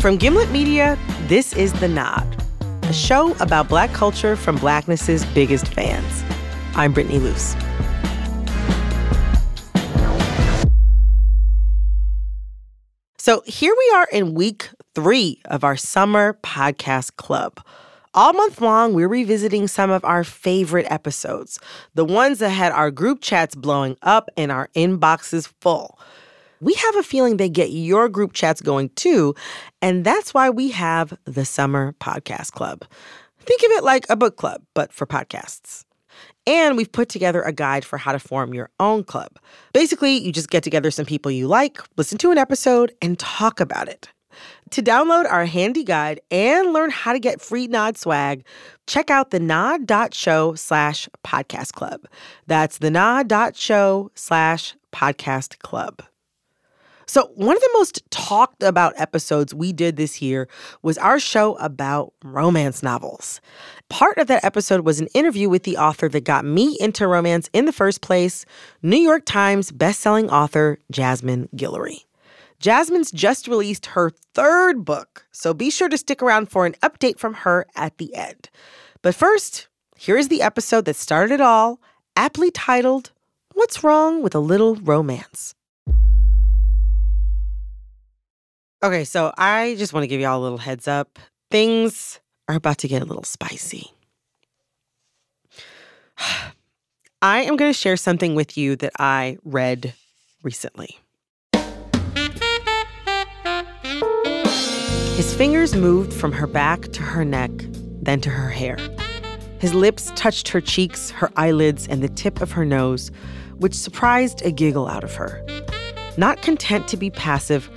From Gimlet Media, this is The Nod, a show about Black culture from Blackness's biggest fans. I'm Brittany Luce. So here we are in week three of our summer podcast club. All month long, we're revisiting some of our favorite episodes, the ones that had our group chats blowing up and our inboxes full we have a feeling they get your group chats going too. And that's why we have the Summer Podcast Club. Think of it like a book club, but for podcasts. And we've put together a guide for how to form your own club. Basically, you just get together some people you like, listen to an episode, and talk about it. To download our handy guide and learn how to get free Nod swag, check out the nod.show slash podcast club. That's the nod.show slash podcast club. So, one of the most talked about episodes we did this year was our show about romance novels. Part of that episode was an interview with the author that got me into romance in the first place New York Times bestselling author Jasmine Guillory. Jasmine's just released her third book, so be sure to stick around for an update from her at the end. But first, here is the episode that started it all, aptly titled, What's Wrong with a Little Romance? Okay, so I just want to give y'all a little heads up. Things are about to get a little spicy. I am going to share something with you that I read recently. His fingers moved from her back to her neck, then to her hair. His lips touched her cheeks, her eyelids, and the tip of her nose, which surprised a giggle out of her. Not content to be passive,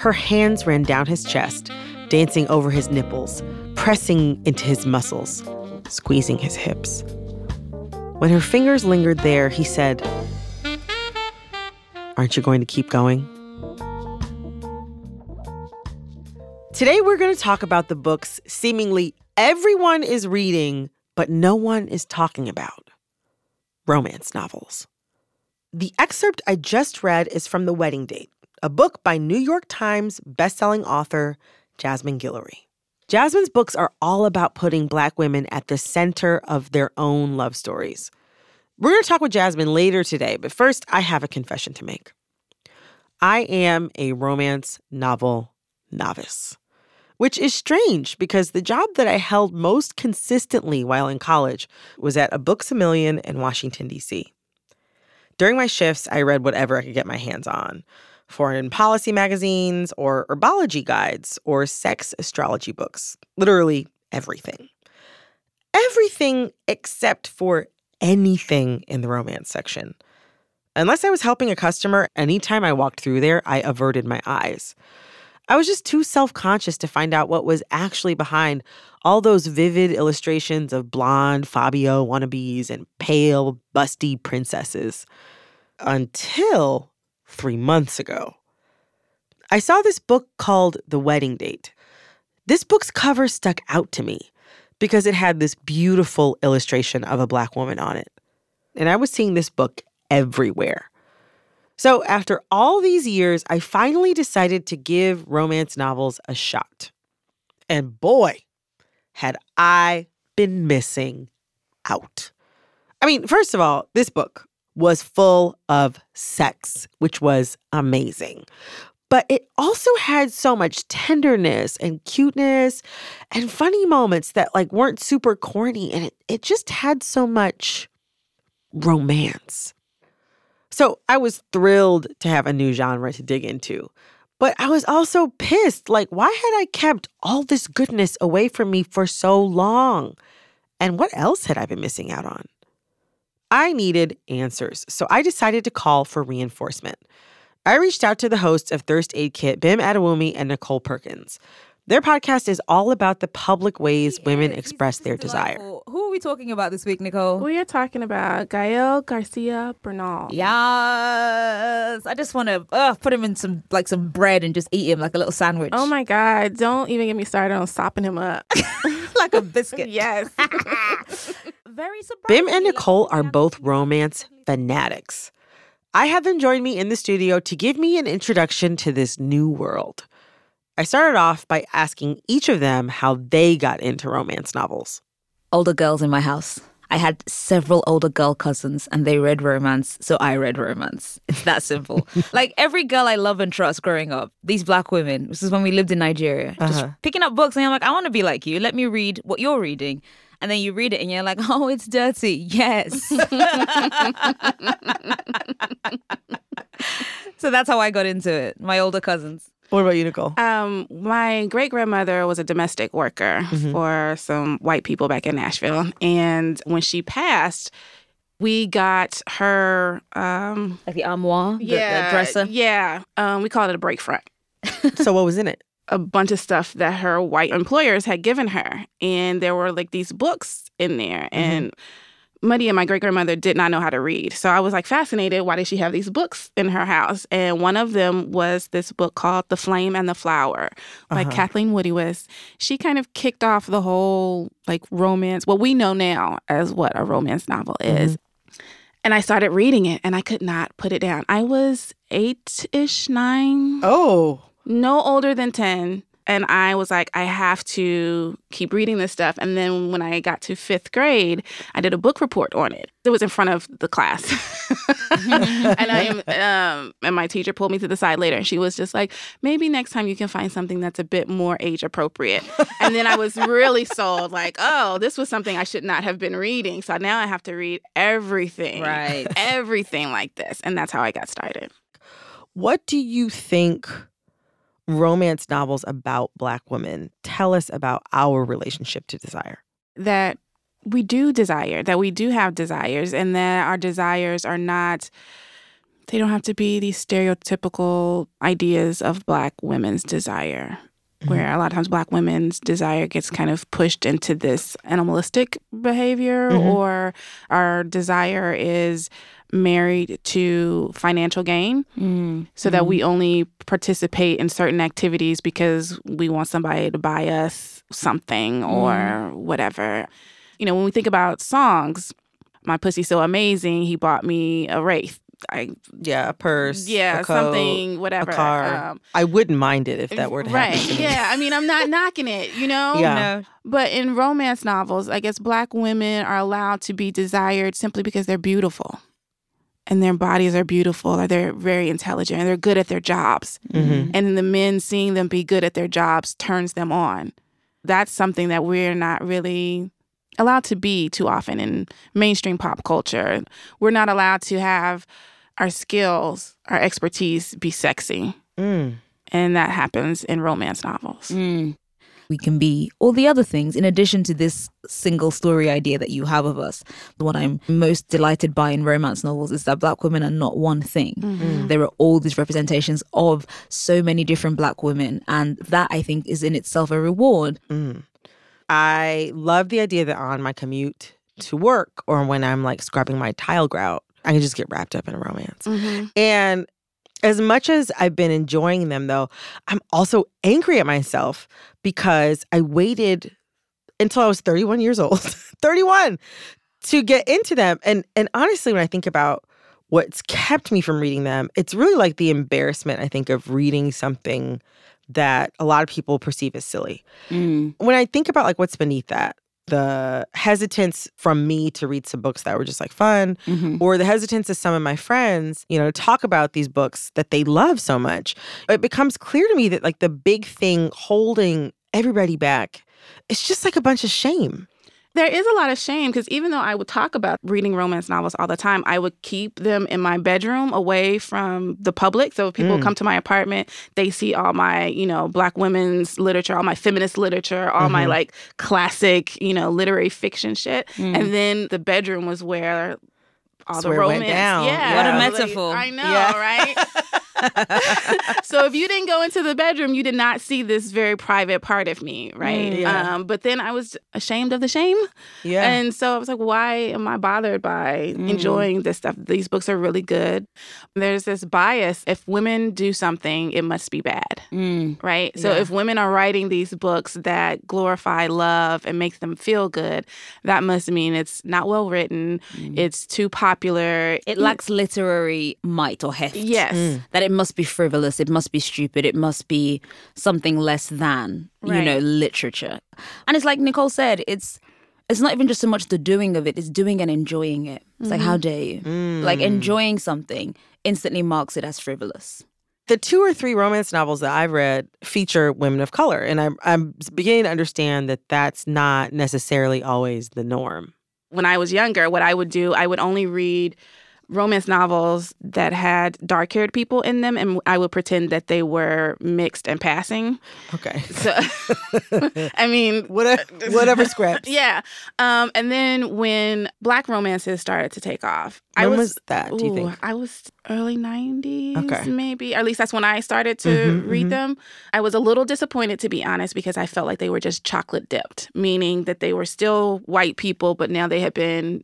her hands ran down his chest, dancing over his nipples, pressing into his muscles, squeezing his hips. When her fingers lingered there, he said, Aren't you going to keep going? Today, we're going to talk about the books seemingly everyone is reading, but no one is talking about romance novels. The excerpt I just read is from The Wedding Date, a book by New York Times bestselling author Jasmine Guillory. Jasmine's books are all about putting Black women at the center of their own love stories. We're going to talk with Jasmine later today, but first, I have a confession to make. I am a romance novel novice, which is strange because the job that I held most consistently while in college was at a Books a Million in Washington, D.C. During my shifts, I read whatever I could get my hands on foreign policy magazines, or herbology guides, or sex astrology books. Literally everything. Everything except for anything in the romance section. Unless I was helping a customer, anytime I walked through there, I averted my eyes. I was just too self conscious to find out what was actually behind all those vivid illustrations of blonde Fabio wannabes and pale, busty princesses. Until three months ago. I saw this book called The Wedding Date. This book's cover stuck out to me because it had this beautiful illustration of a black woman on it. And I was seeing this book everywhere. So, after all these years, I finally decided to give romance novels a shot. And boy, had I been missing out. I mean, first of all, this book, was full of sex, which was amazing. But it also had so much tenderness and cuteness and funny moments that like weren't super corny and it, it just had so much romance. So I was thrilled to have a new genre to dig into. But I was also pissed. Like, why had I kept all this goodness away from me for so long? And what else had I been missing out on? I needed answers, so I decided to call for reinforcement. I reached out to the hosts of Thirst Aid Kit, Bim Adewunmi and Nichole Perkins. Their podcast is all about the public ways women express their desire. Who are we talking about this week, Nichole? We are talking about Gael Garcia Bernal. Yes. I just want to uh, put him in some like some bread and just eat him like a little sandwich. Oh my God. Don't even get me started on sopping him up. like a biscuit. yes. Very surprised. Bim and Nichole are both romance fanatics. I have them join me in the studio to give me an introduction to this new world. I started off by asking each of them how they got into romance novels. Older girls in my house. I had several older girl cousins and they read romance, so I read romance. It's that simple. like every girl I love and trust growing up, these black women, this is when we lived in Nigeria, just Uh-huh. picking up books and I'm like, I want to be like you. Let me read what you're reading. And then you read it and you're like, oh, it's dirty. Yes. so that's how I got into it. My older cousins. What about you, Nichole? Um, my great grandmother was a domestic worker for some white people back in Nashville, and when she passed, we got her. Um, Like the armoire, the- yeah, the dresser. Yeah, um, we called it a break front. so, what was in it? a bunch of stuff that her white employers had given her. And there were like these books in there. And Muddy and my great grandmother did not know how to read. So I was like fascinated. Why did she have these books in her house? And one of them was this book called The Flame and the Flower by Uh-huh. Kathleen Woodiwiss. She kind of kicked off the whole like romance, what we know now as what a romance novel is. And I started reading it and I could not put it down. I was eight ish, nine Oh, no older than 10 and i was like i have to keep reading this stuff. And then when i got to fifth grade i did a book report on it. It was in front of the class. And i am um, and my teacher pulled me to the side later and she was just like maybe next time you can find something that's a bit more age appropriate. And then i was really sold like oh this was something i should not have been reading so now i have to read everything Right. everything like this. And that's how i got started. What do you think romance novels about Black women tell us about our relationship to desire? that we do desire, that we do have desires, and that our desires are not, they don't have to be these stereotypical ideas of Black women's desire, where a lot of times Black women's desire gets kind of pushed into this animalistic behavior, Mhm. or our desire is married to financial gain Mm. so that we only participate in certain activities because we want somebody to buy us something or whatever. You know, when we think about songs, my pussy's so amazing, he bought me a wraith. I Yeah, a purse. yeah, a coat, something whatever. a car. Um, I wouldn't mind it if that were to right. happen. to me. Yeah, I mean, I'm not knocking it, you know? Yeah. No. But in romance novels, I guess black women are allowed to be desired simply because they're beautiful. And their bodies are beautiful, or they're very intelligent, and they're good at their jobs. Mhm. And then the men seeing them be good at their jobs turns them on. That's something that we're not really allowed to be too often in mainstream pop culture. We're not allowed to have our skills, our expertise be sexy. Mm. And that happens in romance novels. Mm. We can be all the other things in addition to this single story idea that you have of us. What I'm most delighted by in romance novels is that black women are not one thing. Mm-hmm. There are all these representations of so many different black women, and that I think is in itself a reward. Mm. I love the idea that on my commute to work or when I'm like scrubbing my tile grout, I can just get wrapped up in a romance. Mm-hmm. And as much as I've been enjoying them, though, I'm also angry at myself because I waited until I was 31 years old, 31, to get into them. And and honestly, when I think about what's kept me from reading them, it's really like the embarrassment I think of reading something that a lot of people perceive as silly. Mm. When I think about like what's beneath that, the hesitance from me to read some books that were just like fun, Mhm. or the hesitance of some of my friends, you know, to talk about these books that they love so much, it becomes clear to me that like the big thing holding everybody back, it's just like a bunch of shame. There is a lot of shame because even though I would talk about reading romance novels all the time, I would keep them in my bedroom away from the public. So if people Mm. come to my apartment, they see all my, you know, black women's literature, all my feminist literature, all my Mhm. like classic, you know, literary fiction shit. Mm. And then the bedroom was where all That's the romance. went down. Yeah. What a Like, metaphor. I know, Yeah. right? so if you didn't go into the bedroom, you did not see this very private part of me, right? Mm, yeah. um, but then I was ashamed of the shame. Yeah. And so I was like, why am I bothered by Mm. enjoying this stuff? These books are really good. There's this bias. If women do something, it must be bad, Mm. right? So Yeah. if women are writing these books that glorify love and make them feel good, that must mean it's not well written, Mm. it's too popular. It lacks literary might or heft. Yes. Mm. That it it must be frivolous, it must be stupid, it must be something less than, you know, literature. And it's like Nichole said, it's it's not even just so much the doing of it, it's doing and enjoying it. It's like, how mm-hmm. dare you? Mm. Like enjoying something instantly marks it as frivolous. The two or three romance novels that I've read feature women of color, and I'm I'm beginning to understand that that's not necessarily always the norm. when I was younger, what I would do, I would only read romance novels that had dark haired people in them, and I would pretend that they were mixed and passing. Okay, So, I mean, whatever, whatever script. yeah. Um, and then when black romances started to take off, I When was, was that, do you think? I was early 90s, Okay. maybe. Or at least that's when I started to Mhm, read mhm. them. I was a little disappointed, to be honest, because I felt like they were just chocolate dipped, meaning that they were still white people, but now they had been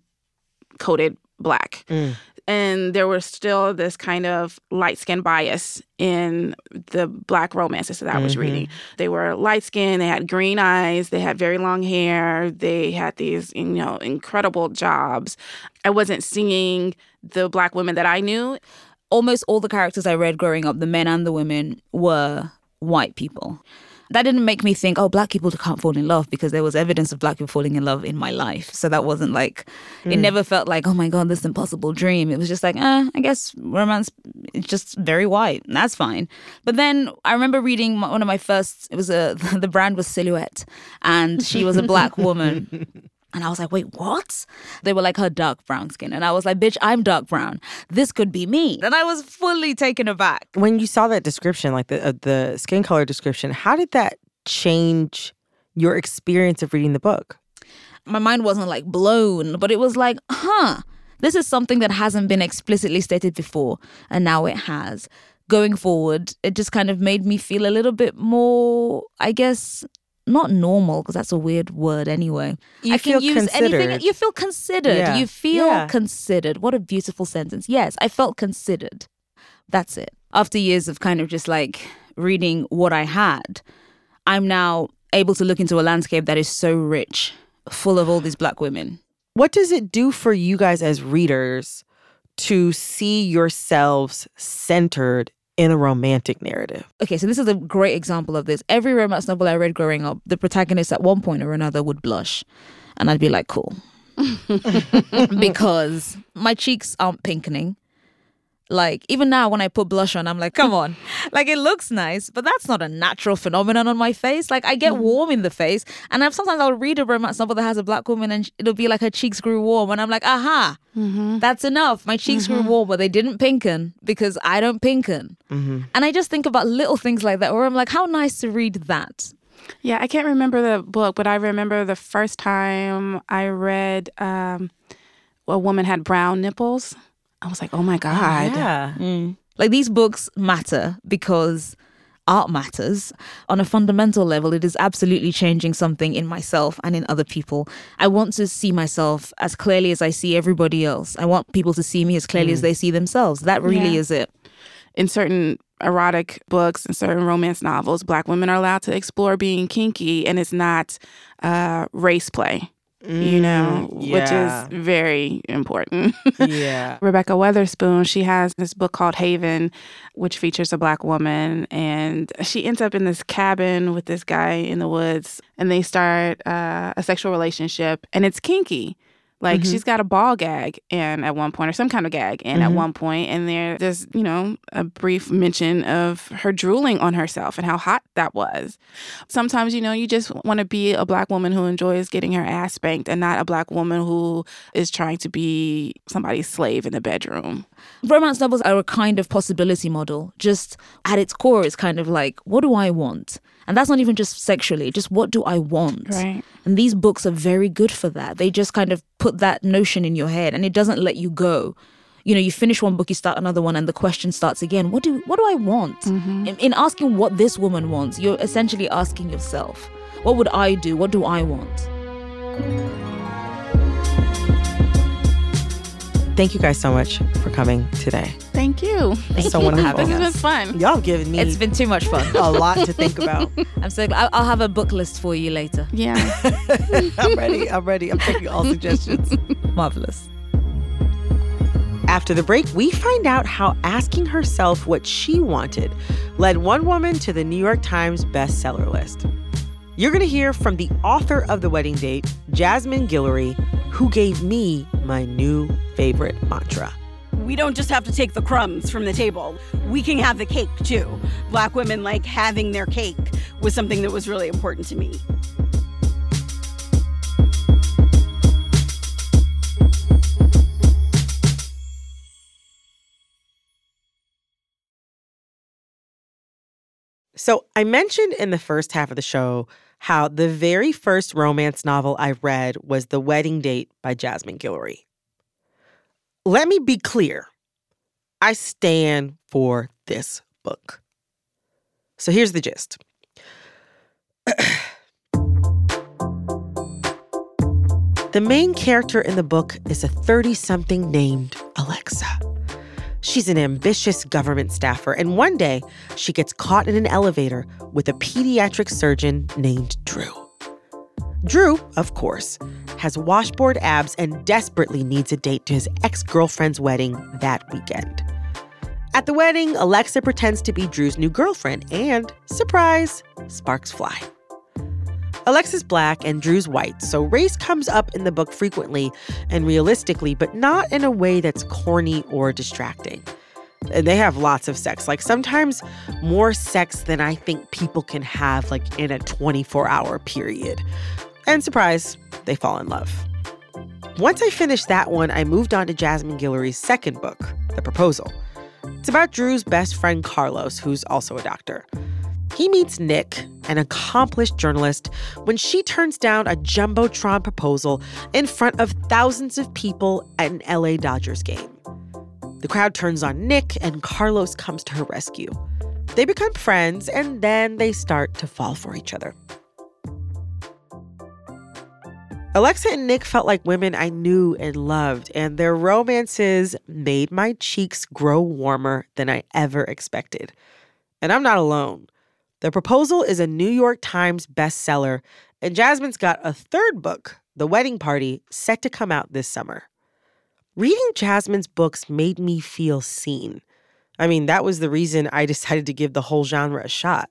coated black. Mm. And there was still this kind of light skin bias in the black romances that I was Mhm. reading. They were light skinned, they had green eyes, they had very long hair, they had these, you know, incredible jobs. I wasn't seeing the black women that I knew. Almost all the characters I read growing up, the men and the women, were white people. That didn't make me think, oh, black people can't fall in love because there was evidence of black people falling in love in my life. So that wasn't like, it never felt like, oh my God, this impossible dream. It was just like, eh, I guess romance, is just very white. And that's fine. But then I remember reading my, one of my first, it was a, the brand was Silhouette, and she was a black woman. And I was like, wait, what? They were like her dark brown skin. And I was like, bitch, I'm dark brown. This could be me. And I was fully taken aback. When you saw that description, like the uh, the skin color description, how did that change your experience of reading the book? My mind wasn't like blown, but it was like, huh, this is something that hasn't been explicitly stated before. And now it has. Going forward, it just kind of made me feel a little bit more, I guess, not normal, because that's a weird word anyway. You I feel can use anything. You feel considered. Yeah. You feel Yeah. considered. What a beautiful sentence. Yes, I felt considered. That's it. After years of kind of just like reading what I had, I'm now able to look into a landscape that is so rich, full of all these black women. What does it do for you guys as readers to see yourselves centered in a romantic narrative? Okay, so this is a great example of this. Every romance novel I read growing up, the protagonist at one point or another would blush. And I'd be like, cool. because my cheeks aren't pinkening. Like, even now when I put blush on, I'm like, come on. like, it looks nice, but that's not a natural phenomenon on my face. Like, I get mm. warm in the face. And I've, sometimes I'll read a romance novel that has a black woman and it'll be like her cheeks grew warm. And I'm like, aha, mm-hmm. that's enough. My cheeks grew mm-hmm. warm, but they didn't pinken because I don't pinken. Mm-hmm. And I just think about little things like that where I'm like, how nice to read that. Yeah, I can't remember the book, but I remember the first time I read um, a woman had brown nipples. I was like, oh my God. Yeah. Like these books matter because art matters. On a fundamental level, it is absolutely changing something in myself and in other people. I want to see myself as clearly as I see everybody else. I want people to see me as clearly as they see themselves. That really Yeah. is it. in certain erotic books and certain romance novels, black women are allowed to explore being kinky, and it's not uh, race play, you know, Mm, which is very important. yeah. Rebekah Weatherspoon, she has this book called Haven, which features a black woman, and she ends up in this cabin with this guy in the woods, and they start uh, a sexual relationship, and it's kinky. Like mm-hmm. she's got a ball gag and at one point or some kind of gag and at mm-hmm. one point and there there's you know a brief mention of her drooling on herself and how hot that was. Sometimes you know you just want to be a black woman who enjoys getting her ass spanked and not a black woman who is trying to be somebody's slave in the bedroom. Romance novels are a kind of possibility model. Just at its core, it's kind of like, what do I want? And that's not even just sexually, just what do I want? Right. And these books are very good for that. They just kind of put that notion in your head and it doesn't let you go. You know, you finish one book, you start another one, and the question starts again. What do what do I want? Mm-hmm. In, in asking what this woman wants, you're essentially asking yourself, what would I do? What do I want? Thank you guys so much for coming today. Thank you. It's so you wonderful. This has been fun. Y'all given me It's been too much fun. a lot to think about. I'm so glad. I'll- I'll have a book list for you later. Yeah. I'm ready. I'm ready. I'm taking all suggestions. Marvelous. After the break, we find out how asking herself what she wanted led one woman to the New York Times bestseller list. You're going to hear from the author of The Wedding Date, Jasmine Guillory, who gave me my new favorite mantra. We don't just have to take the crumbs from the table. We can have the cake too. Black women like having their cake was something that was really important to me. So, I mentioned in the first half of the show how the very first romance novel I read was The Wedding Date by Jasmine Guillory. Let me be clear I stand for this book. So, here's the gist. the main character in the book is a 30 something named Alexa. She's an ambitious government staffer, and one day she gets caught in an elevator with a pediatric surgeon named Drew. Drew, of course, has washboard abs and desperately needs a date to his ex girlfriend's wedding that weekend. At the wedding, Alexa pretends to be Drew's new girlfriend, and surprise, sparks fly. Alexa's black and Drew's white, so race comes up in the book frequently and realistically, but not in a way that's corny or distracting. And they have lots of sex, like sometimes more sex than I think people can have, like in a 24 hour period. And surprise, they fall in love. Once I finished that one, I moved on to Jasmine Guillory's second book, The Proposal. It's about Drew's best friend Carlos, who's also a doctor. He meets Nick, an accomplished journalist, when she turns down a Jumbotron proposal in front of thousands of people at an LA Dodgers game. The crowd turns on Nick, and Carlos comes to her rescue. They become friends, and then they start to fall for each other. Alexa and Nick felt like women I knew and loved, and their romances made my cheeks grow warmer than I ever expected. And I'm not alone. The proposal is a New York Times bestseller, and Jasmine's got a third book, The Wedding Party, set to come out this summer. Reading Jasmine's books made me feel seen. I mean, that was the reason I decided to give the whole genre a shot.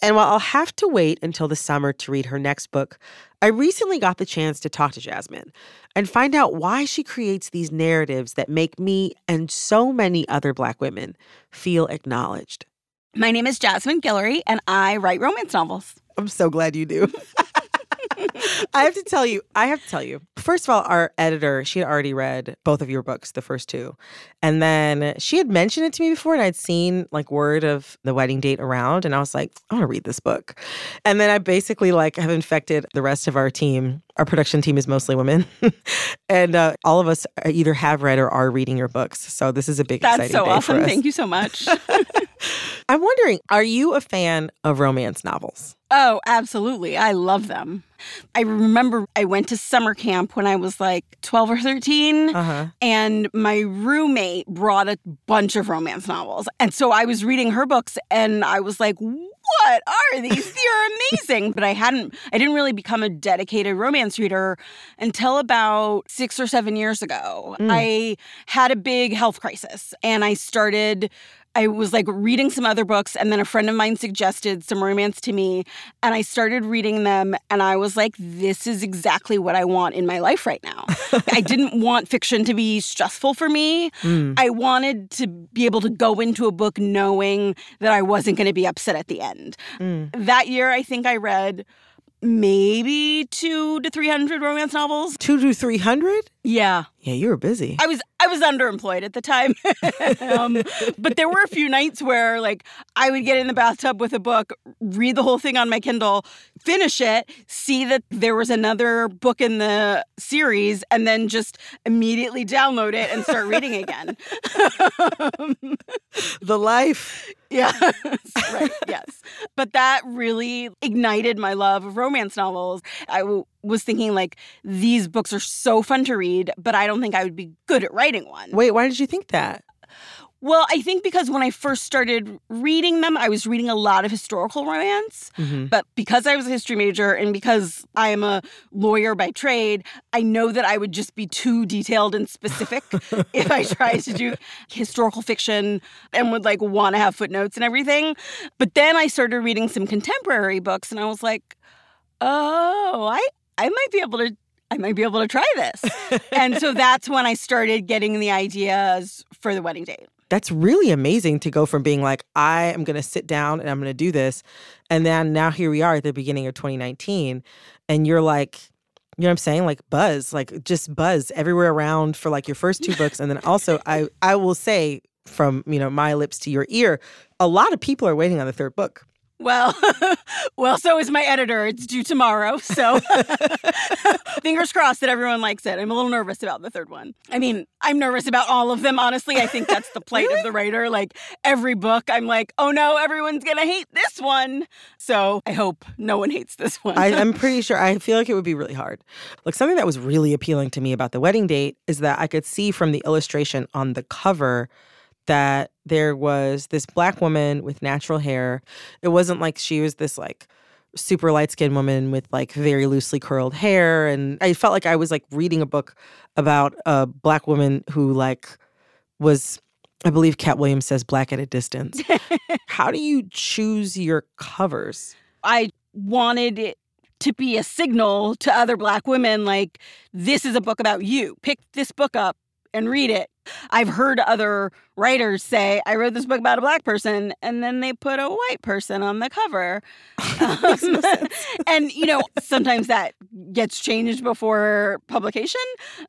And while I'll have to wait until the summer to read her next book, I recently got the chance to talk to Jasmine and find out why she creates these narratives that make me and so many other Black women feel acknowledged. My name is Jasmine Guillory, and I write romance novels. I'm so glad you do. I have to tell you, I have to tell you. First of all, our editor, she had already read both of your books, the first two. And then she had mentioned it to me before, and I'd seen like word of the wedding date around, and I was like, I want to read this book. And then I basically like have infected the rest of our team. Our production team is mostly women, and uh, all of us either have read or are reading your books. So this is a big, That's so awesome. Thank you so much. I'm wondering, are you a fan of romance novels? Oh, absolutely. I love them. I remember I went to summer camp when I was like 12 or 13, uh-huh. and my roommate brought a bunch of romance novels. And so I was reading her books, and I was like, what are these? They're amazing. but I hadn't, I didn't really become a dedicated romance reader until about six or seven years ago. Mm. I had a big health crisis and I started I was like reading some other books, and then a friend of mine suggested some romance to me, and I started reading them, and I was like, this is exactly what I want in my life right now. I didn't want fiction to be stressful for me. Mm. I wanted to be able to go into a book knowing that I wasn't going to be upset at the end. Mm. That year, I think I read maybe two to 300 romance novels. Two to 300? Yeah. Yeah, you were busy. I was I was underemployed at the time. um, but there were a few nights where like I would get in the bathtub with a book, read the whole thing on my Kindle, finish it, see that there was another book in the series and then just immediately download it and start reading again. the life. Yeah. right. Yes. But that really ignited my love of romance novels. I was thinking like these books are so fun to read, but I don't think I would be good at writing one. Wait, why did you think that? Well, I think because when I first started reading them, I was reading a lot of historical romance. Mm-hmm. But because I was a history major and because I am a lawyer by trade, I know that I would just be too detailed and specific if I tried to do historical fiction and would like want to have footnotes and everything. But then I started reading some contemporary books and I was like, oh, I, I might be able to I might be able to try this. and so that's when I started getting the ideas for the wedding date. That's really amazing to go from being like, I am going to sit down and I'm going to do this. And then now here we are at the beginning of 2019. And you're like, you know what I'm saying? Like buzz, like just buzz everywhere around for like your first two books. And then also, I, I will say from, you know, my lips to your ear, a lot of people are waiting on the third book. Well, well, so is my editor. It's due tomorrow. So fingers crossed that everyone likes it. I'm a little nervous about the third one. I mean, I'm nervous about all of them, honestly. I think that's the plight really? of the writer. Like every book, I'm like, oh no, everyone's going to hate this one. So I hope no one hates this one. I, I'm pretty sure, I feel like it would be really hard. Like something that was really appealing to me about the wedding date is that I could see from the illustration on the cover that there was this black woman with natural hair. It wasn't like she was this like super light skinned woman with like very loosely curled hair. And I felt like I was like reading a book about a black woman who like was, I believe Katt Williams says black at a distance. How do you choose your covers? I wanted it to be a signal to other black women like, this is a book about you. Pick this book up and read it. I've heard other writers say, I wrote this book about a black person, and then they put a white person on the cover. Um, and, you know, sometimes that gets changed before publication,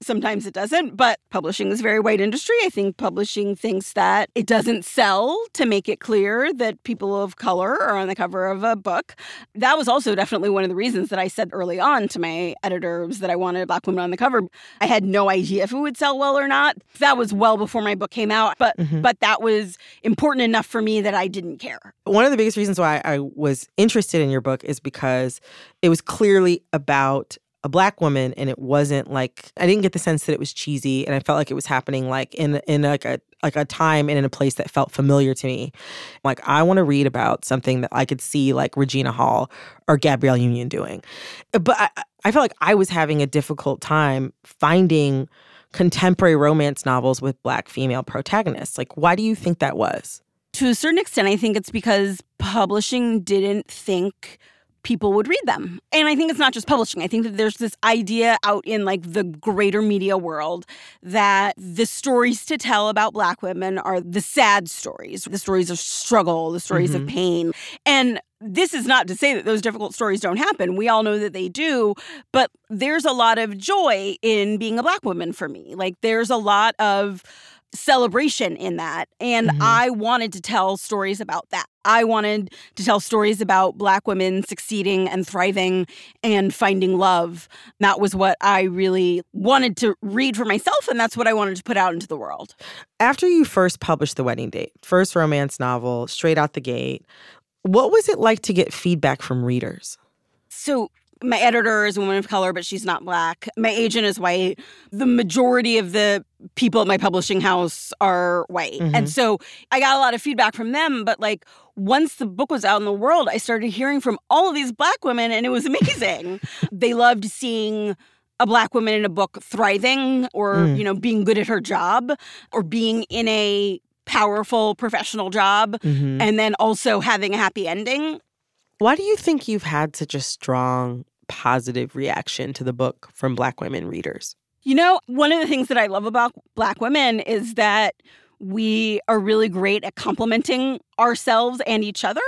sometimes it doesn't. But publishing is a very white industry. I think publishing thinks that it doesn't sell to make it clear that people of color are on the cover of a book. That was also definitely one of the reasons that I said early on to my editors that I wanted a black woman on the cover. I had no idea if it would sell well or not. That was well before my book came out, but Mhm. but that was important enough for me that I didn't care. One of the biggest reasons why I was interested in your book is because it was clearly about a black woman and it wasn't like I didn't get the sense that it was cheesy and I felt like it was happening like in in like a like a time and in a place that felt familiar to me. Like I want to read about something that I could see like Regina Hall or Gabrielle Union doing. But I, I felt like I was having a difficult time finding contemporary romance novels with black female protagonists. Like why do you think that was? To a certain extent, I think it's because publishing didn't think people would read them. And I think it's not just publishing. I think that there's this idea out in like the greater media world that the stories to tell about black women are the sad stories, the stories of struggle, the stories of mm-hmm. pain. And this is not to say that those difficult stories don't happen. We all know that they do, but there's a lot of joy in being a black woman for me. Like there's a lot of celebration in that. And Mhm. I wanted to tell stories about that. I wanted to tell stories about Black women succeeding and thriving and finding love. That was what I really wanted to read for myself, and that's what I wanted to put out into the world. After you first published The Wedding Date, first romance novel, straight out the gate, what was it like to get feedback from readers? So, my editor is a woman of color, but she's not black. My agent is white. The majority of the people at my publishing house are white. Mhm. And so I got a lot of feedback from them. But like once the book was out in the world, I started hearing from all of these black women, and it was amazing. they loved seeing a black woman in a book thriving or, Mm. you know, being good at her job or being in a powerful professional job Mhm. and then also having a happy ending. Why do you think you've had such a strong positive reaction to the book from Black women readers? You know, one of the things that I love about Black women is that we are really great at complimenting ourselves and each other.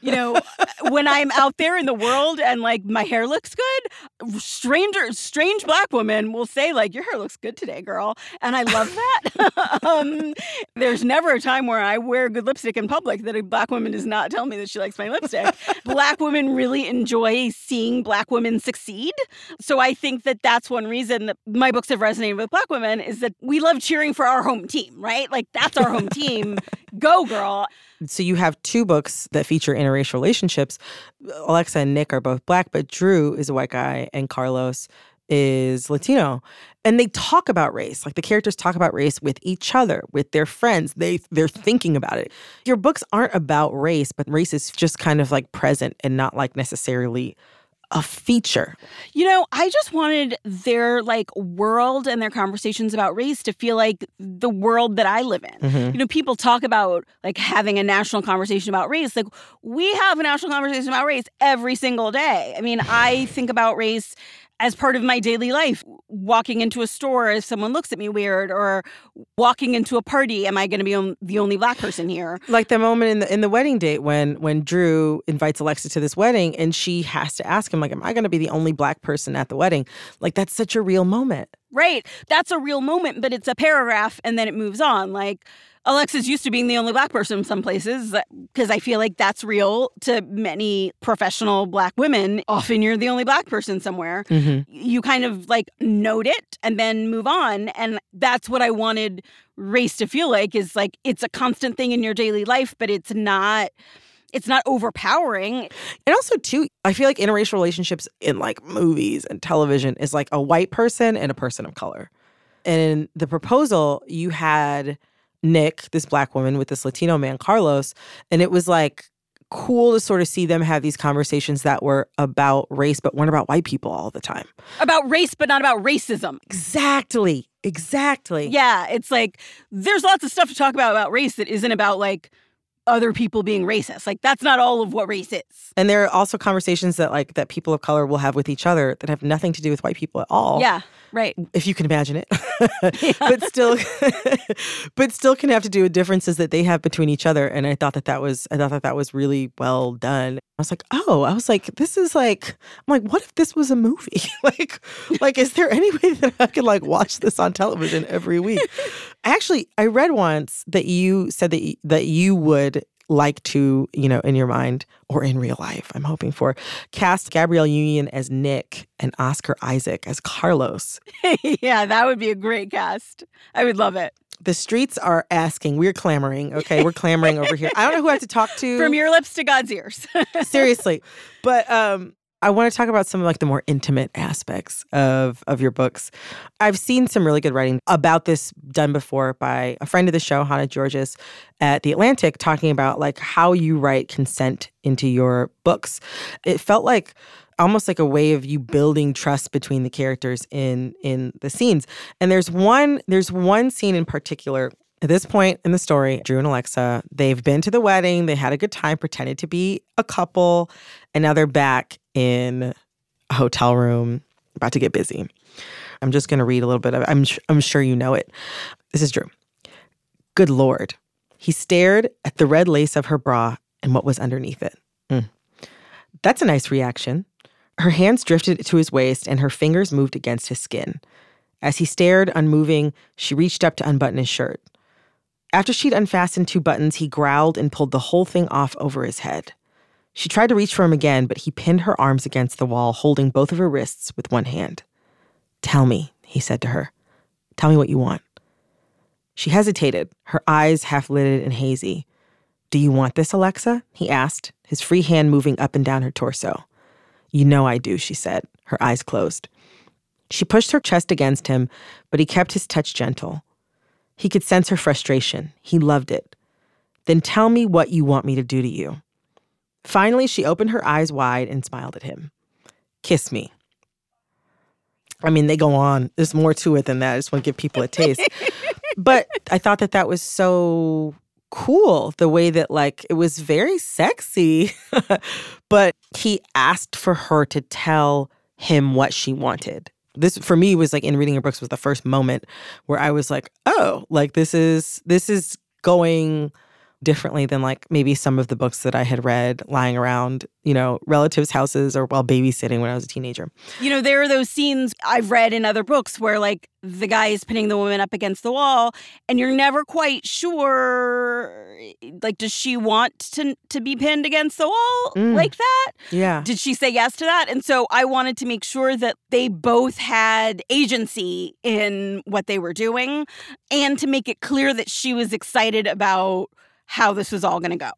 You know, when I'm out there in the world and like my hair looks good, stranger strange black women will say like your hair looks good today, girl, and I love that. um, there's never a time where I wear good lipstick in public that a black woman does not tell me that she likes my lipstick. black women really enjoy seeing black women succeed. So I think that that's one reason that my books have resonated with black women is that we love cheering for our home team, right? Like that's our home team. Go girl. So you have two books that feature interracial relationships. Alexa and Nick are both black, but Drew is a white guy and Carlos is Latino. And they talk about race. Like the characters talk about race with each other, with their friends. They they're thinking about it. Your books aren't about race, but race is just kind of like present and not like necessarily a feature. You know, I just wanted their like world and their conversations about race to feel like the world that I live in. Mm-hmm. You know, people talk about like having a national conversation about race. Like we have a national conversation about race every single day. I mean, I think about race as part of my daily life. Walking into a store, if someone looks at me weird, or walking into a party, am I going to be on, the only black person here? Like the moment in the in the wedding date when when Drew invites Alexa to this wedding and she has to ask him like, "Am I going to be the only black person at the wedding?" Like that's such a real moment. Right. That's a real moment, but it's a paragraph and then it moves on. Like Alexa's used to being the only black person in some places because I feel like that's real to many professional black women. Often you're the only black person somewhere. Mm-hmm. You kind of like note it and then move on. And that's what I wanted race to feel like is like it's a constant thing in your daily life, but it's not it's not overpowering. And also, too, I feel like interracial relationships in like movies and television is like a white person and a person of color. And in the proposal, you had Nick, this black woman, with this Latino man, Carlos. And it was like cool to sort of see them have these conversations that were about race, but weren't about white people all the time. About race, but not about racism. Exactly. Exactly. Yeah. It's like there's lots of stuff to talk about about race that isn't about like other people being racist. Like that's not all of what race is. And there are also conversations that like that people of color will have with each other that have nothing to do with white people at all. Yeah, right. If you can imagine it. but still but still can have to do with differences that they have between each other and I thought that that was I thought that that was really well done. I was like, "Oh, I was like this is like I'm like what if this was a movie? like like is there any way that I could like watch this on television every week?" Actually, I read once that you said that y- that you would like to, you know, in your mind or in real life, I'm hoping for, cast Gabrielle Union as Nick and Oscar Isaac as Carlos. yeah, that would be a great cast. I would love it. The streets are asking. We're clamoring. Okay, we're clamoring over here. I don't know who I have to talk to. From your lips to God's ears. Seriously. But um I want to talk about some of like the more intimate aspects of of your books. I've seen some really good writing about this done before by a friend of the show, Hannah Giorgis, at The Atlantic, talking about like how you write consent into your books. It felt like almost like a way of you building trust between the characters in in the scenes. And there's one there's one scene in particular at this point in the story, Drew and Alexa, they've been to the wedding, they had a good time, pretended to be a couple, and now they're back in a hotel room, about to get busy. I'm just going to read a little bit of it. I'm, I'm sure you know it. This is Drew. Good Lord. He stared at the red lace of her bra and what was underneath it. Mm. That's a nice reaction. Her hands drifted to his waist and her fingers moved against his skin. As he stared, unmoving, she reached up to unbutton his shirt. After she'd unfastened two buttons, he growled and pulled the whole thing off over his head. She tried to reach for him again, but he pinned her arms against the wall, holding both of her wrists with one hand. Tell me, he said to her. Tell me what you want. She hesitated, her eyes half lidded and hazy. Do you want this, Alexa? he asked, his free hand moving up and down her torso. You know I do, she said, her eyes closed. She pushed her chest against him, but he kept his touch gentle. He could sense her frustration. He loved it. Then tell me what you want me to do to you. Finally, she opened her eyes wide and smiled at him. Kiss me. I mean, they go on. There's more to it than that. I just want to give people a taste. but I thought that that was so cool the way that, like, it was very sexy. but he asked for her to tell him what she wanted this for me was like in reading your books was the first moment where I was like, oh, like this is this is going differently than like maybe some of the books that I had read lying around, you know, relatives' houses or while babysitting when I was a teenager. You know, there are those scenes I've read in other books where like the guy is pinning the woman up against the wall and you're never quite sure like does she want to to be pinned against the wall Mm. like that? Yeah. Did she say yes to that? And so I wanted to make sure that they both had agency in what they were doing and to make it clear that she was excited about how this was all going to go.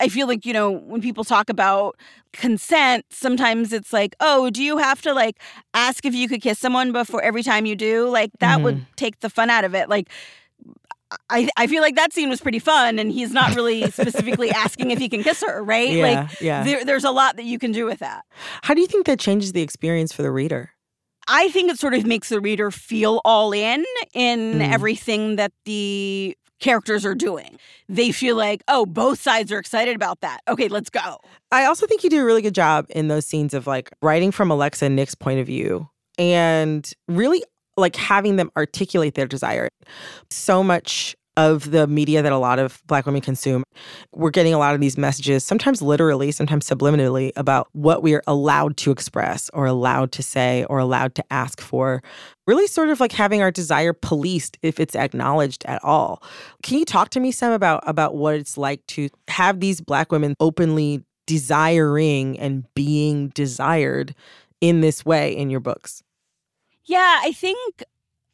I feel like, you know, when people talk about consent, sometimes it's like, oh, do you have to like ask if you could kiss someone before every time you do? Like that mm-hmm. would take the fun out of it. Like, I, I feel like that scene was pretty fun, and he's not really specifically asking if he can kiss her, right? Yeah, like, yeah. There, there's a lot that you can do with that. How do you think that changes the experience for the reader? I think it sort of makes the reader feel all in in mm. everything that the characters are doing. They feel like, oh, both sides are excited about that. Okay, let's go. I also think you do a really good job in those scenes of like writing from Alexa and Nick's point of view and really like having them articulate their desire. So much of the media that a lot of black women consume we're getting a lot of these messages sometimes literally sometimes subliminally about what we are allowed to express or allowed to say or allowed to ask for really sort of like having our desire policed if it's acknowledged at all. Can you talk to me some about about what it's like to have these black women openly desiring and being desired in this way in your books? Yeah, I think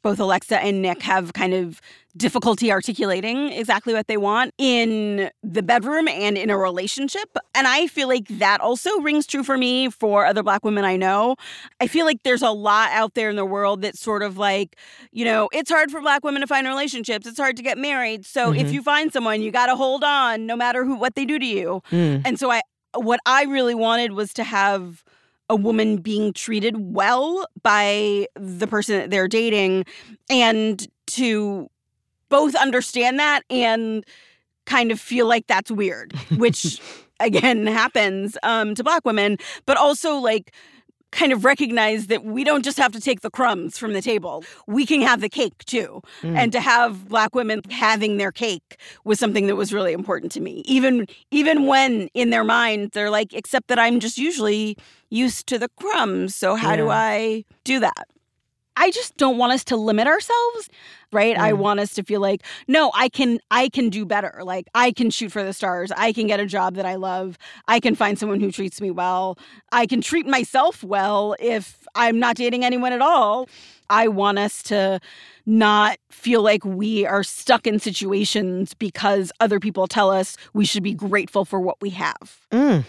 both Alexa and Nick have kind of difficulty articulating exactly what they want in the bedroom and in a relationship. And I feel like that also rings true for me for other Black women I know. I feel like there's a lot out there in the world that's sort of like, you know, it's hard for Black women to find relationships, it's hard to get married. So mm-hmm. if you find someone, you got to hold on no matter who what they do to you. Mm. And so I what I really wanted was to have a woman being treated well by the person that they're dating and to both understand that and kind of feel like that's weird which again happens um, to black women but also like kind of recognize that we don't just have to take the crumbs from the table. We can have the cake too. Mm. And to have black women having their cake was something that was really important to me. Even even when in their mind they're like except that I'm just usually used to the crumbs. So how yeah. do I do that? I just don't want us to limit ourselves, right? I want us to feel like, no, I can I can do better. Like I can shoot for the stars. I can get a job that I love. I can find someone who treats me well. I can treat myself well if I'm not dating anyone at all. I want us to not feel like we are stuck in situations because other people tell us we should be grateful for what we have. Mm.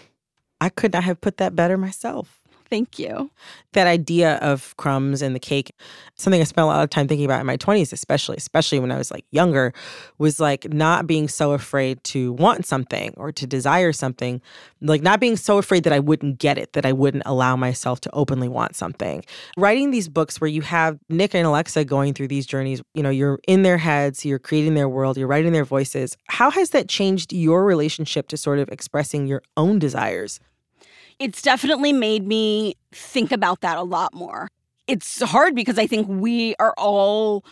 I could not have put that better myself. Thank you. That idea of crumbs and the cake, something I spent a lot of time thinking about in my 20s, especially, especially when I was like younger, was like not being so afraid to want something or to desire something, like not being so afraid that I wouldn't get it, that I wouldn't allow myself to openly want something. Writing these books where you have Nick and Alexa going through these journeys, you know, you're in their heads, you're creating their world, you're writing their voices. How has that changed your relationship to sort of expressing your own desires? It's definitely made me think about that a lot more. It's hard because I think we are all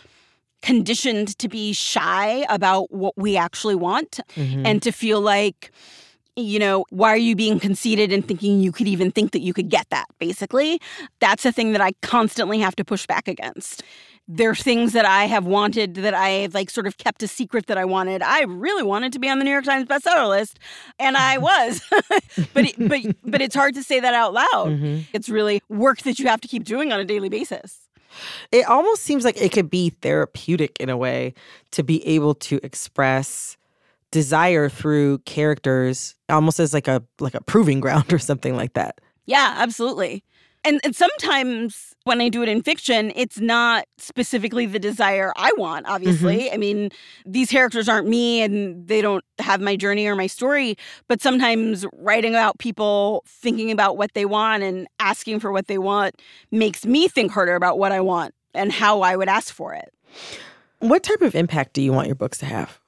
conditioned to be shy about what we actually want mm-hmm. and to feel like you know, why are you being conceited and thinking you could even think that you could get that, basically? That's a thing that I constantly have to push back against there are things that I have wanted that I've like sort of kept a secret that I wanted. I really wanted to be on the New York Times bestseller list, and I was. but it, but but it's hard to say that out loud. Mm-hmm. It's really work that you have to keep doing on a daily basis. It almost seems like it could be therapeutic in a way to be able to express desire through characters almost as like a like a proving ground or something like that. Yeah, absolutely. And, and sometimes when I do it in fiction, it's not specifically the desire I want, obviously. Mm-hmm. I mean, these characters aren't me and they don't have my journey or my story. But sometimes writing about people thinking about what they want and asking for what they want makes me think harder about what I want and how I would ask for it. What type of impact do you want your books to have?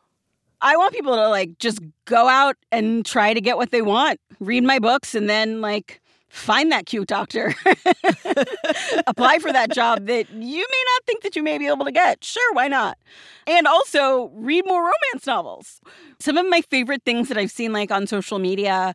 I want people to like just go out and try to get what they want, read my books, and then like find that cute doctor. Apply for that job that you may not think that you may be able to get. Sure, why not? And also read more romance novels. Some of my favorite things that I've seen like on social media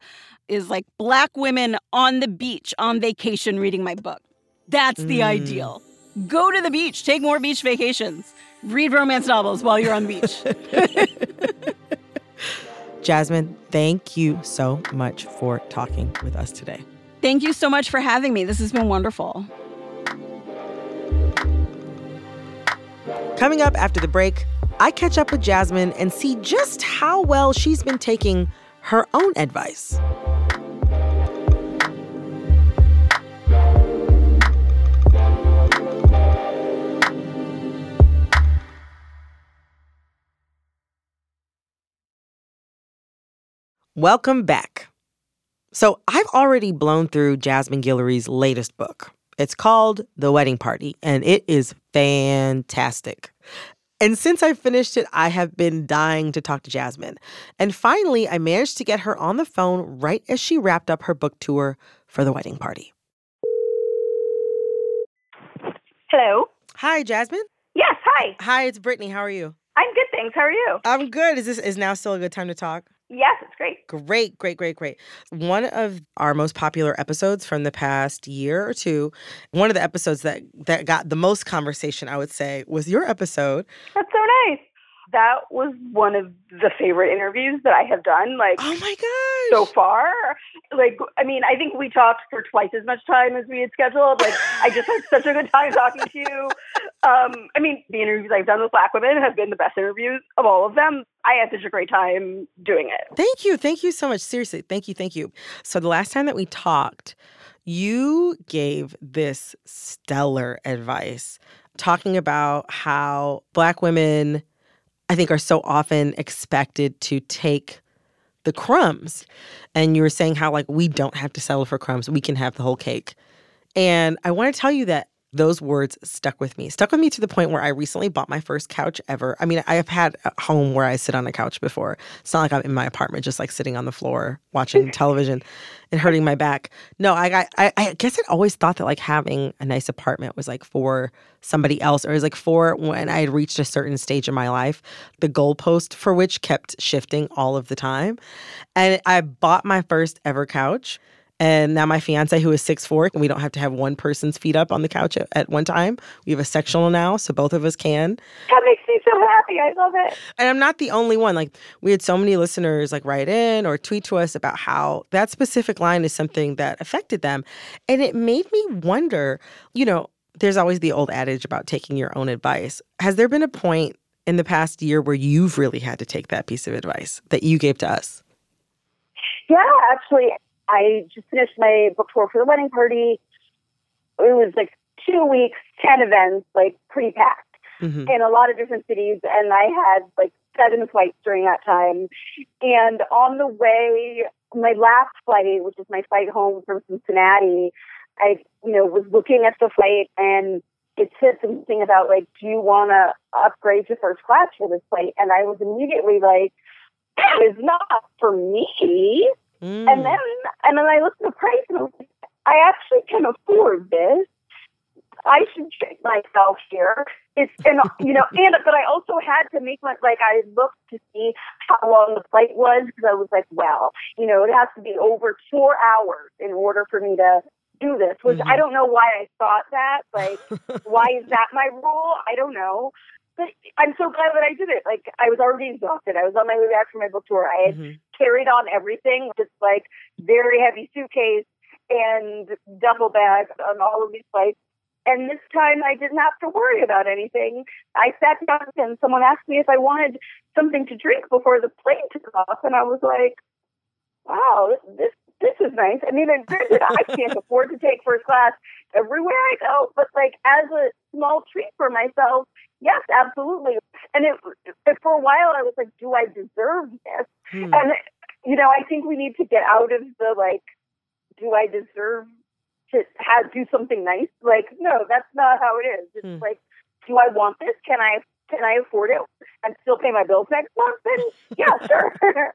is like black women on the beach on vacation reading my book. That's the mm. ideal. Go to the beach, take more beach vacations. Read romance novels while you're on the beach. Jasmine, thank you so much for talking with us today. Thank you so much for having me. This has been wonderful. Coming up after the break, I catch up with Jasmine and see just how well she's been taking her own advice. Welcome back. So, I've already blown through Jasmine Guillory's latest book. It's called The Wedding Party, and it is fantastic. And since I finished it, I have been dying to talk to Jasmine. And finally, I managed to get her on the phone right as she wrapped up her book tour for The Wedding Party. Hello. Hi, Jasmine. Yes, hi. Hi, it's Brittany. How are you? I'm good, thanks. How are you? I'm good. Is this is now still a good time to talk? Yes, it's great. Great, great, great, great. One of our most popular episodes from the past year or two, one of the episodes that that got the most conversation, I would say, was your episode. That's so nice. That was one of the favorite interviews that I have done. Like, oh my gosh, so far. Like, I mean, I think we talked for twice as much time as we had scheduled. Like, I just had such a good time talking to you. Um, I mean, the interviews I've done with Black women have been the best interviews of all of them. I had such a great time doing it. Thank you. Thank you so much. Seriously, thank you. Thank you. So, the last time that we talked, you gave this stellar advice talking about how Black women, I think, are so often expected to take the crumbs. And you were saying how, like, we don't have to settle for crumbs, we can have the whole cake. And I want to tell you that those words stuck with me. Stuck with me to the point where I recently bought my first couch ever. I mean, I have had a home where I sit on a couch before. It's not like I'm in my apartment, just like sitting on the floor watching television and hurting my back. No, I, I, I guess I always thought that like having a nice apartment was like for somebody else, or it was like for when I had reached a certain stage in my life, the goalpost for which kept shifting all of the time. And I bought my first ever couch. And now my fiance, who is six four, we don't have to have one person's feet up on the couch at, at, one time. We have a sectional now, so both of us can. That makes me so happy. I love it. And I'm not the only one. Like we had so many listeners like write in or tweet to us about how that specific line is something that affected them. And it made me wonder, you know, there's always the old adage about taking your own advice. Has there been a point in the past year where you've really had to take that piece of advice that you gave to us? Yeah, actually, I just finished my book tour for the wedding party. It was like two weeks, 10 events, like pretty packed mm-hmm. in a lot of different cities. And I had like seven flights during that time. And on the way, my last flight, which is my flight home from Cincinnati, I, you know, was looking at the flight and it said something about like, do you want to upgrade to first class for this flight? And I was immediately like, that is not for me. Mm. And then and then I looked at the price and I was like, I actually can afford this. I should treat myself here. It's and you know, and but I also had to make my like I looked to see how long the flight was because I was like, well, you know, it has to be over four hours in order for me to do this. Which mm-hmm. I don't know why I thought that. Like, why is that my rule? I don't know. But I'm so glad that I did it. Like I was already exhausted. I was on my way back from my book tour. I had mm-hmm. Carried on everything, just like very heavy suitcase and duffel bag on all of these flights. And this time I didn't have to worry about anything. I sat down and someone asked me if I wanted something to drink before the plane took off, and I was like, "Wow, this this is nice." I mean, granted, I can't afford to take first class everywhere I go, but like as a small treat for myself, Yes, absolutely. And it, it, for a while, I was like, do I deserve this? Hmm. And, you know, I think we need to get out of the like, do I deserve to have, do something nice? Like, no, that's not how it is. It's hmm. like, do I want this? Can I can I afford it and still pay my bills next month? Then yeah, sure.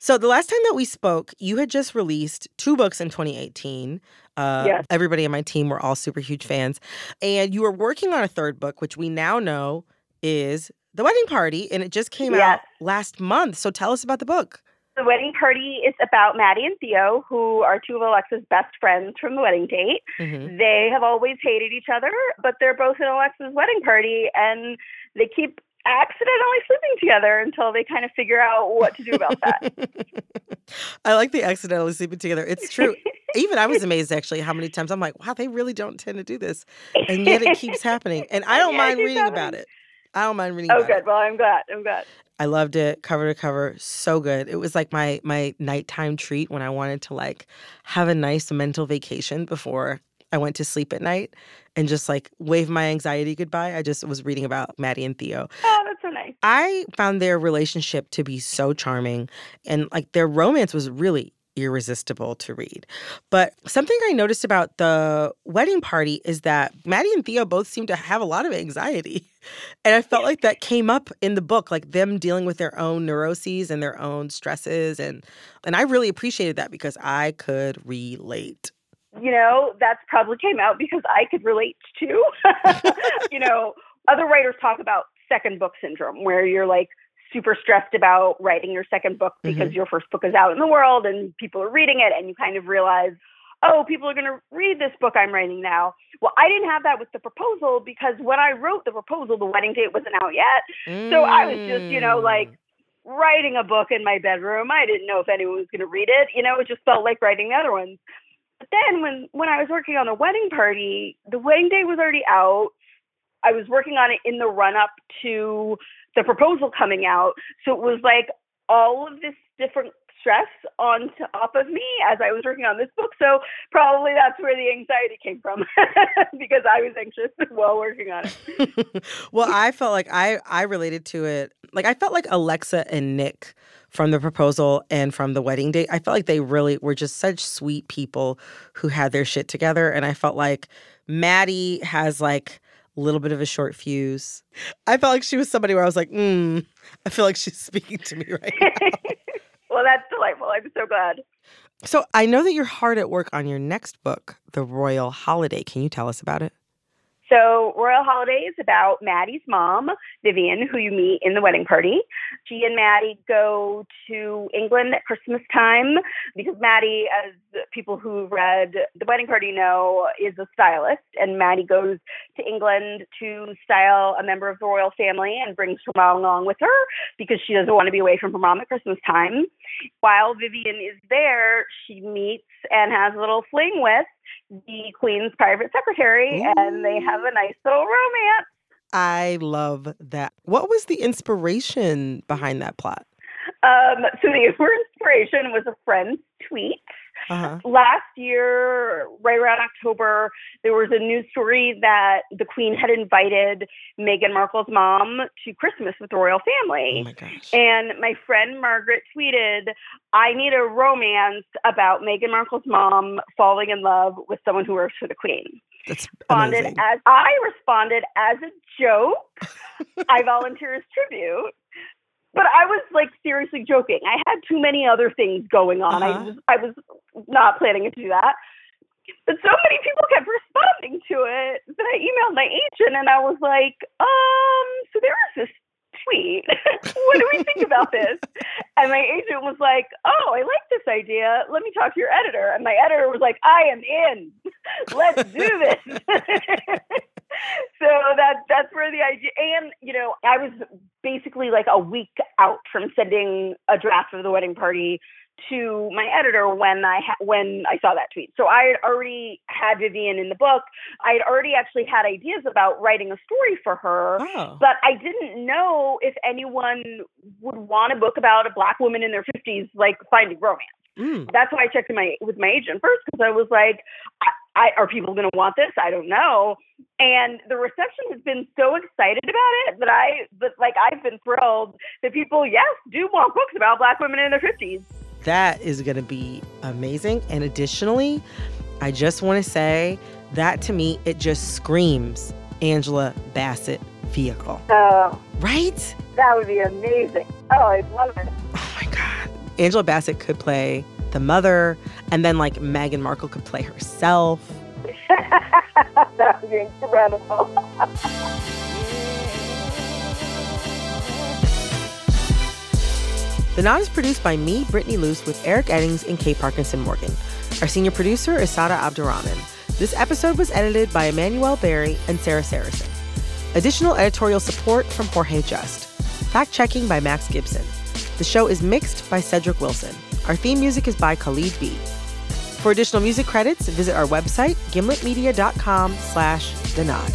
So the last time that we spoke, you had just released two books in 2018. Uh, yes. Everybody in my team were all super huge fans. And you were working on a third book, which we now know is The Wedding Party, and it just came yes. out last month. So tell us about the book. The Wedding Party is about Maddie and Theo, who are two of Alexa's best friends from the wedding date. Mm-hmm. They have always hated each other, but they're both in Alexa's wedding party, and they keep accidentally sleeping together until they kind of figure out what to do about that. I like the accidentally sleeping together. It's true. Even I was amazed actually how many times I'm like, wow, they really don't tend to do this. And yet it keeps happening. And I don't yeah, mind reading about it. I don't mind reading. Oh, good. It. Well, I'm glad. I'm glad. I loved it, cover to cover, so good. It was like my my nighttime treat when I wanted to like have a nice mental vacation before I went to sleep at night and just like wave my anxiety goodbye. I just was reading about Maddie and Theo. Oh, that's so nice. I found their relationship to be so charming and like their romance was really irresistible to read. But something I noticed about the wedding party is that Maddie and Theo both seem to have a lot of anxiety. And I felt like that came up in the book, like them dealing with their own neuroses and their own stresses. And and I really appreciated that because I could relate. You know, that's probably came out because I could relate too. you know, other writers talk about second book syndrome where you're like super stressed about writing your second book because mm-hmm. your first book is out in the world and people are reading it and you kind of realize oh people are going to read this book i'm writing now well i didn't have that with the proposal because when i wrote the proposal the wedding date wasn't out yet mm. so i was just you know like mm. writing a book in my bedroom i didn't know if anyone was going to read it you know it just felt like writing the other ones but then when when i was working on the wedding party the wedding date was already out I was working on it in the run up to the proposal coming out. So it was like all of this different stress on top of me as I was working on this book. So probably that's where the anxiety came from because I was anxious while working on it. well, I felt like I I related to it. Like I felt like Alexa and Nick from the proposal and from the wedding date. I felt like they really were just such sweet people who had their shit together and I felt like Maddie has like a little bit of a short fuse. I felt like she was somebody where I was like, mm, I feel like she's speaking to me right now. well, that's delightful. I'm so glad. So I know that you're hard at work on your next book, The Royal Holiday. Can you tell us about it? So, Royal Holiday is about Maddie's mom, Vivian, who you meet in the wedding party. She and Maddie go to England at Christmas time because Maddie, as people who read The Wedding Party know, is a stylist. And Maddie goes to England to style a member of the royal family and brings her mom along with her because she doesn't want to be away from her mom at Christmas time. While Vivian is there, she meets and has a little fling with the Queen's private secretary, Ooh. and they have a nice little romance. I love that. What was the inspiration behind that plot? Um, so the inspiration was a friend's tweet uh-huh. Last year, right around October, there was a news story that the Queen had invited Meghan Markle's mom to Christmas with the royal family. Oh my gosh. And my friend Margaret tweeted, I need a romance about Meghan Markle's mom falling in love with someone who works for the Queen. That's responded amazing. as I responded as a joke. I volunteer as tribute but I was like seriously joking. I had too many other things going on. Uh-huh. I was I was not planning to do that. But so many people kept responding to it that I emailed my agent and I was like, um, so there was this tweet. what do we think about this? And my agent was like, oh, I like this idea. Let me talk to your editor. And my editor was like, I am in. Let's do this. so that that's where the idea and you know i was basically like a week out from sending a draft of the wedding party to my editor when I ha- when I saw that tweet. So I had already had Vivian in the book. I had already actually had ideas about writing a story for her, oh. but I didn't know if anyone would want a book about a black woman in their 50s like finding romance. Mm. That's why I checked my with my agent first because I was like, I, I, are people going to want this? I don't know. And the reception has been so excited about it that I, that like I've been thrilled that people, yes, do want books about Black women in their fifties. That is going to be amazing. And additionally, I just want to say that to me, it just screams Angela Bassett vehicle. Oh, right? That would be amazing. Oh, I love it. Oh my God. Angela Bassett could play the mother, and then like Meghan Markle could play herself. that would be incredible. the Nod is produced by me, Brittany Luce, with Eric Eddings and Kate Parkinson Morgan. Our senior producer is Sada Abdurrahman. This episode was edited by Emmanuel Berry and Sarah Saracen. Additional editorial support from Jorge Just. Fact checking by Max Gibson. The show is mixed by Cedric Wilson. Our theme music is by Khalid B. For additional music credits, visit our website, gimletmedia.com slash the nod.